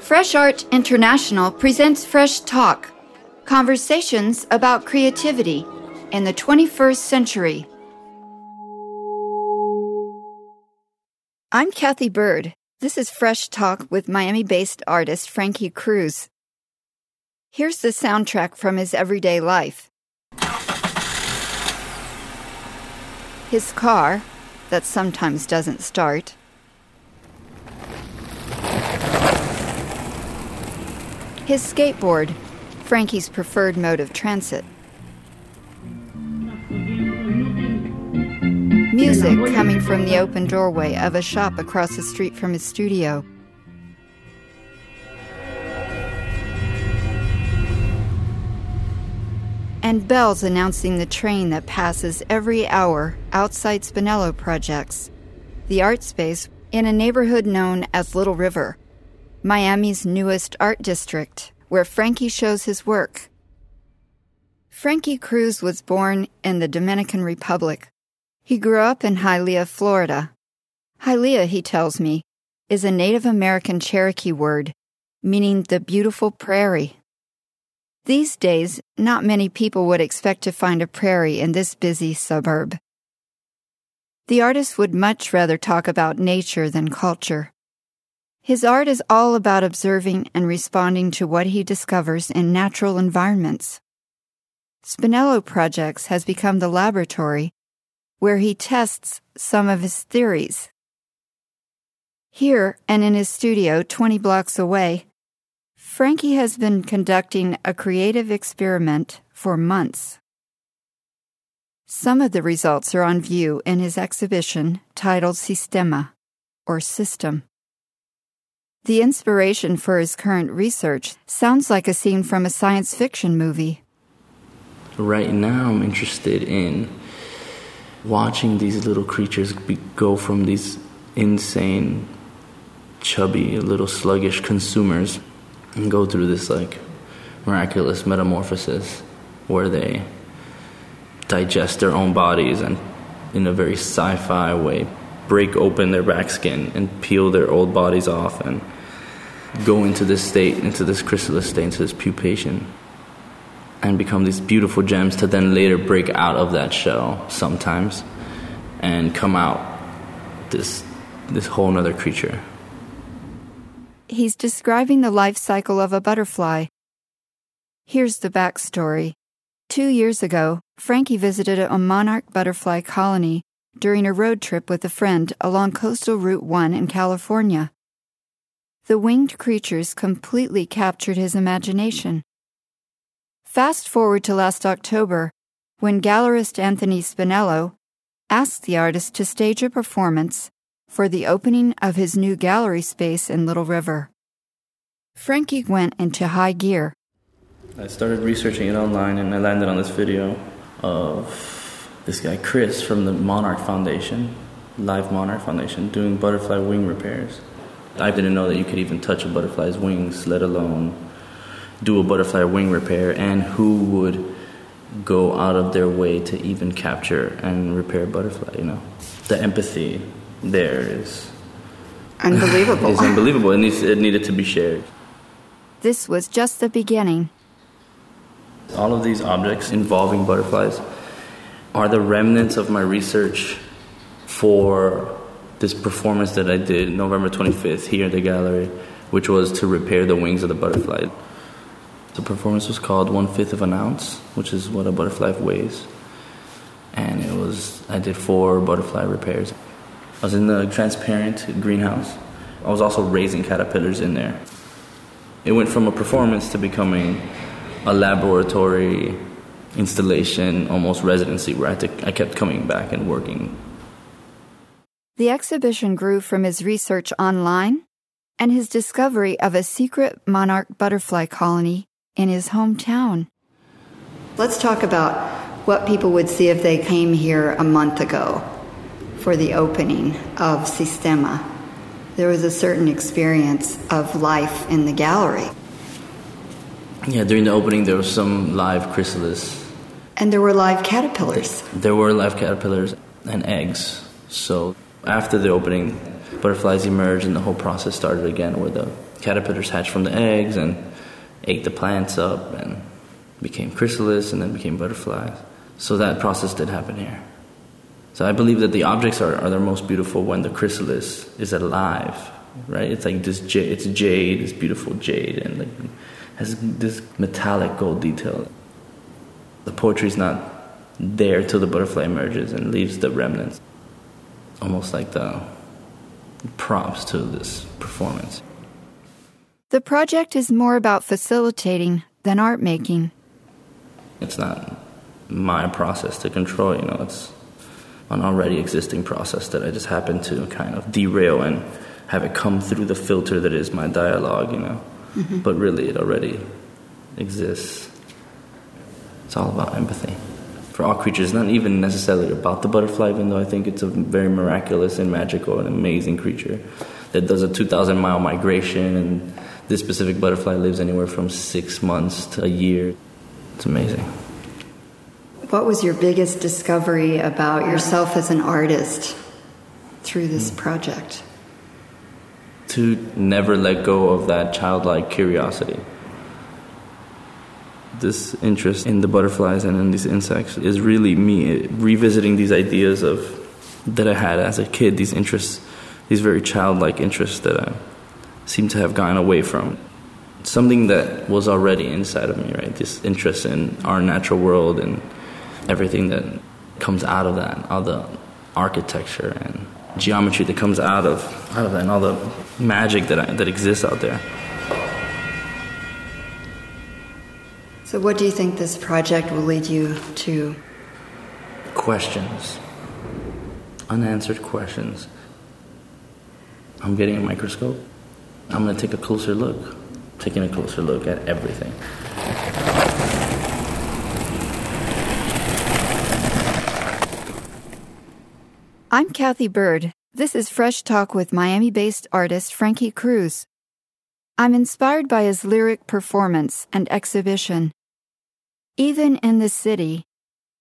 Fresh Art International presents Fresh Talk conversations about creativity in the 21st century. I'm Cathy Byrd. This is Fresh Talk with Miami based artist Frankie Cruz. Here's the soundtrack from his everyday life. His car, that sometimes doesn't start. His skateboard, Frankie's preferred mode of transit. Music coming from the open doorway of a shop across the street from his studio. And bells announcing the train that passes every hour outside Spinello Projects, the art space in a neighborhood known as Little River. Miami's newest art district, where Frankie shows his work. Frankie Cruz was born in the Dominican Republic. He grew up in Hialeah, Florida. Hialeah, he tells me, is a Native American Cherokee word meaning the beautiful prairie. These days, not many people would expect to find a prairie in this busy suburb. The artist would much rather talk about nature than culture. His art is all about observing and responding to what he discovers in natural environments. Spinello Projects has become the laboratory where he tests some of his theories. Here and in his studio 20 blocks away, Frankie has been conducting a creative experiment for months. Some of the results are on view in his exhibition titled Sistema, or System. The inspiration for his current research sounds like a scene from a science fiction movie. Right now, I'm interested in watching these little creatures be, go from these insane, chubby, little sluggish consumers and go through this like miraculous metamorphosis where they digest their own bodies and in a very sci-fi way break open their back skin and peel their old bodies off and go into this state, into this chrysalis state, into this pupation, and become these beautiful gems to then later break out of that shell sometimes and come out this this whole nother creature. He's describing the life cycle of a butterfly. Here's the backstory. Two years ago, Frankie visited a monarch butterfly colony during a road trip with a friend along Coastal Route 1 in California. The winged creatures completely captured his imagination. Fast forward to last October, when gallerist Anthony Spinello asked the artist to stage a performance for the opening of his new gallery space in Little River. Frankie went into high gear. I started researching it online and I landed on this video of this guy, Chris, from the Monarch Foundation, Live Monarch Foundation, doing butterfly wing repairs. I didn't know that you could even touch a butterfly's wings, let alone do a butterfly wing repair, and who would go out of their way to even capture and repair a butterfly, you know? The empathy there is unbelievable. is unbelievable. It, needs, it needed to be shared. This was just the beginning. All of these objects involving butterflies are the remnants of my research for this performance that I did November 25th here at the gallery, which was to repair the wings of the butterfly. The performance was called One Fifth of an Ounce, which is what a butterfly weighs. And it was, I did four butterfly repairs. I was in the transparent greenhouse. I was also raising caterpillars in there. It went from a performance to becoming a laboratory installation, almost residency, where I, to, I kept coming back and working the exhibition grew from his research online and his discovery of a secret monarch butterfly colony in his hometown. Let's talk about what people would see if they came here a month ago for the opening of Sistema. There was a certain experience of life in the gallery. Yeah, during the opening, there was some live chrysalis. And there were live caterpillars. There were live caterpillars and eggs. So after the opening, butterflies emerged and the whole process started again where the caterpillars hatched from the eggs and ate the plants up and became chrysalis and then became butterflies. So that process did happen here. So I believe that the objects are, are their most beautiful when the chrysalis is alive, right? It's like this jade, it's jade, this beautiful jade, and like has this metallic gold detail. The poetry is not there till the butterfly emerges and leaves the remnants, almost like the props to this performance. The project is more about facilitating than art making. It's not my process to control, you know, it's an already existing process that I just happen to kind of derail and have it come through the filter that is my dialogue, you know. Mm-hmm. But really, it already exists. It's all about empathy. For all creatures, not even necessarily about the butterfly, even though I think it's a very miraculous and magical and amazing creature that does a 2,000 mile migration, and this specific butterfly lives anywhere from six months to a year. It's amazing. What was your biggest discovery about yourself as an artist through this mm. project? To never let go of that childlike curiosity. This interest in the butterflies and in these insects is really me revisiting these ideas of that I had as a kid, these interests, these very childlike interests that I seem to have gone away from something that was already inside of me, right? This interest in our natural world and everything that comes out of that, all the architecture and geometry that comes out of out of that, and all the magic that I, that exists out there. So, what do you think this project will lead you to? Questions, unanswered questions. I'm getting a microscope. I'm going to take a closer look, taking a closer look at everything. I'm Cathy Byrd. This is Fresh Talk with Miami based artist Frankie Cruz. I'm inspired by his lyric performance and exhibition. Even in the city,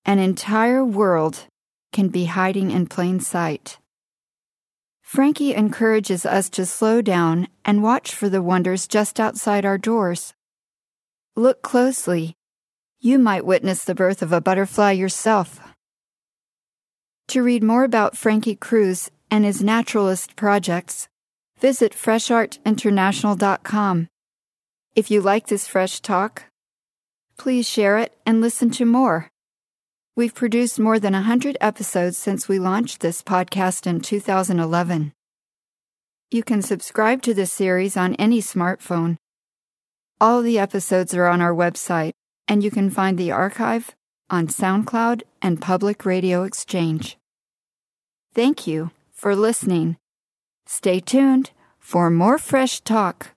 an entire world can be hiding in plain sight. Frankie encourages us to slow down and watch for the wonders just outside our doors. Look closely. You might witness the birth of a butterfly yourself. To read more about Frankie Cruz and his naturalist projects, visit freshartinternational.com. If you like this fresh talk, please share it and listen to more. We've produced more than 100 episodes since we launched this podcast in 2011. You can subscribe to this series on any smartphone. All the episodes are on our website, and you can find the archive on SoundCloud and Public Radio Exchange. Thank you for listening. Stay tuned for more fresh talk.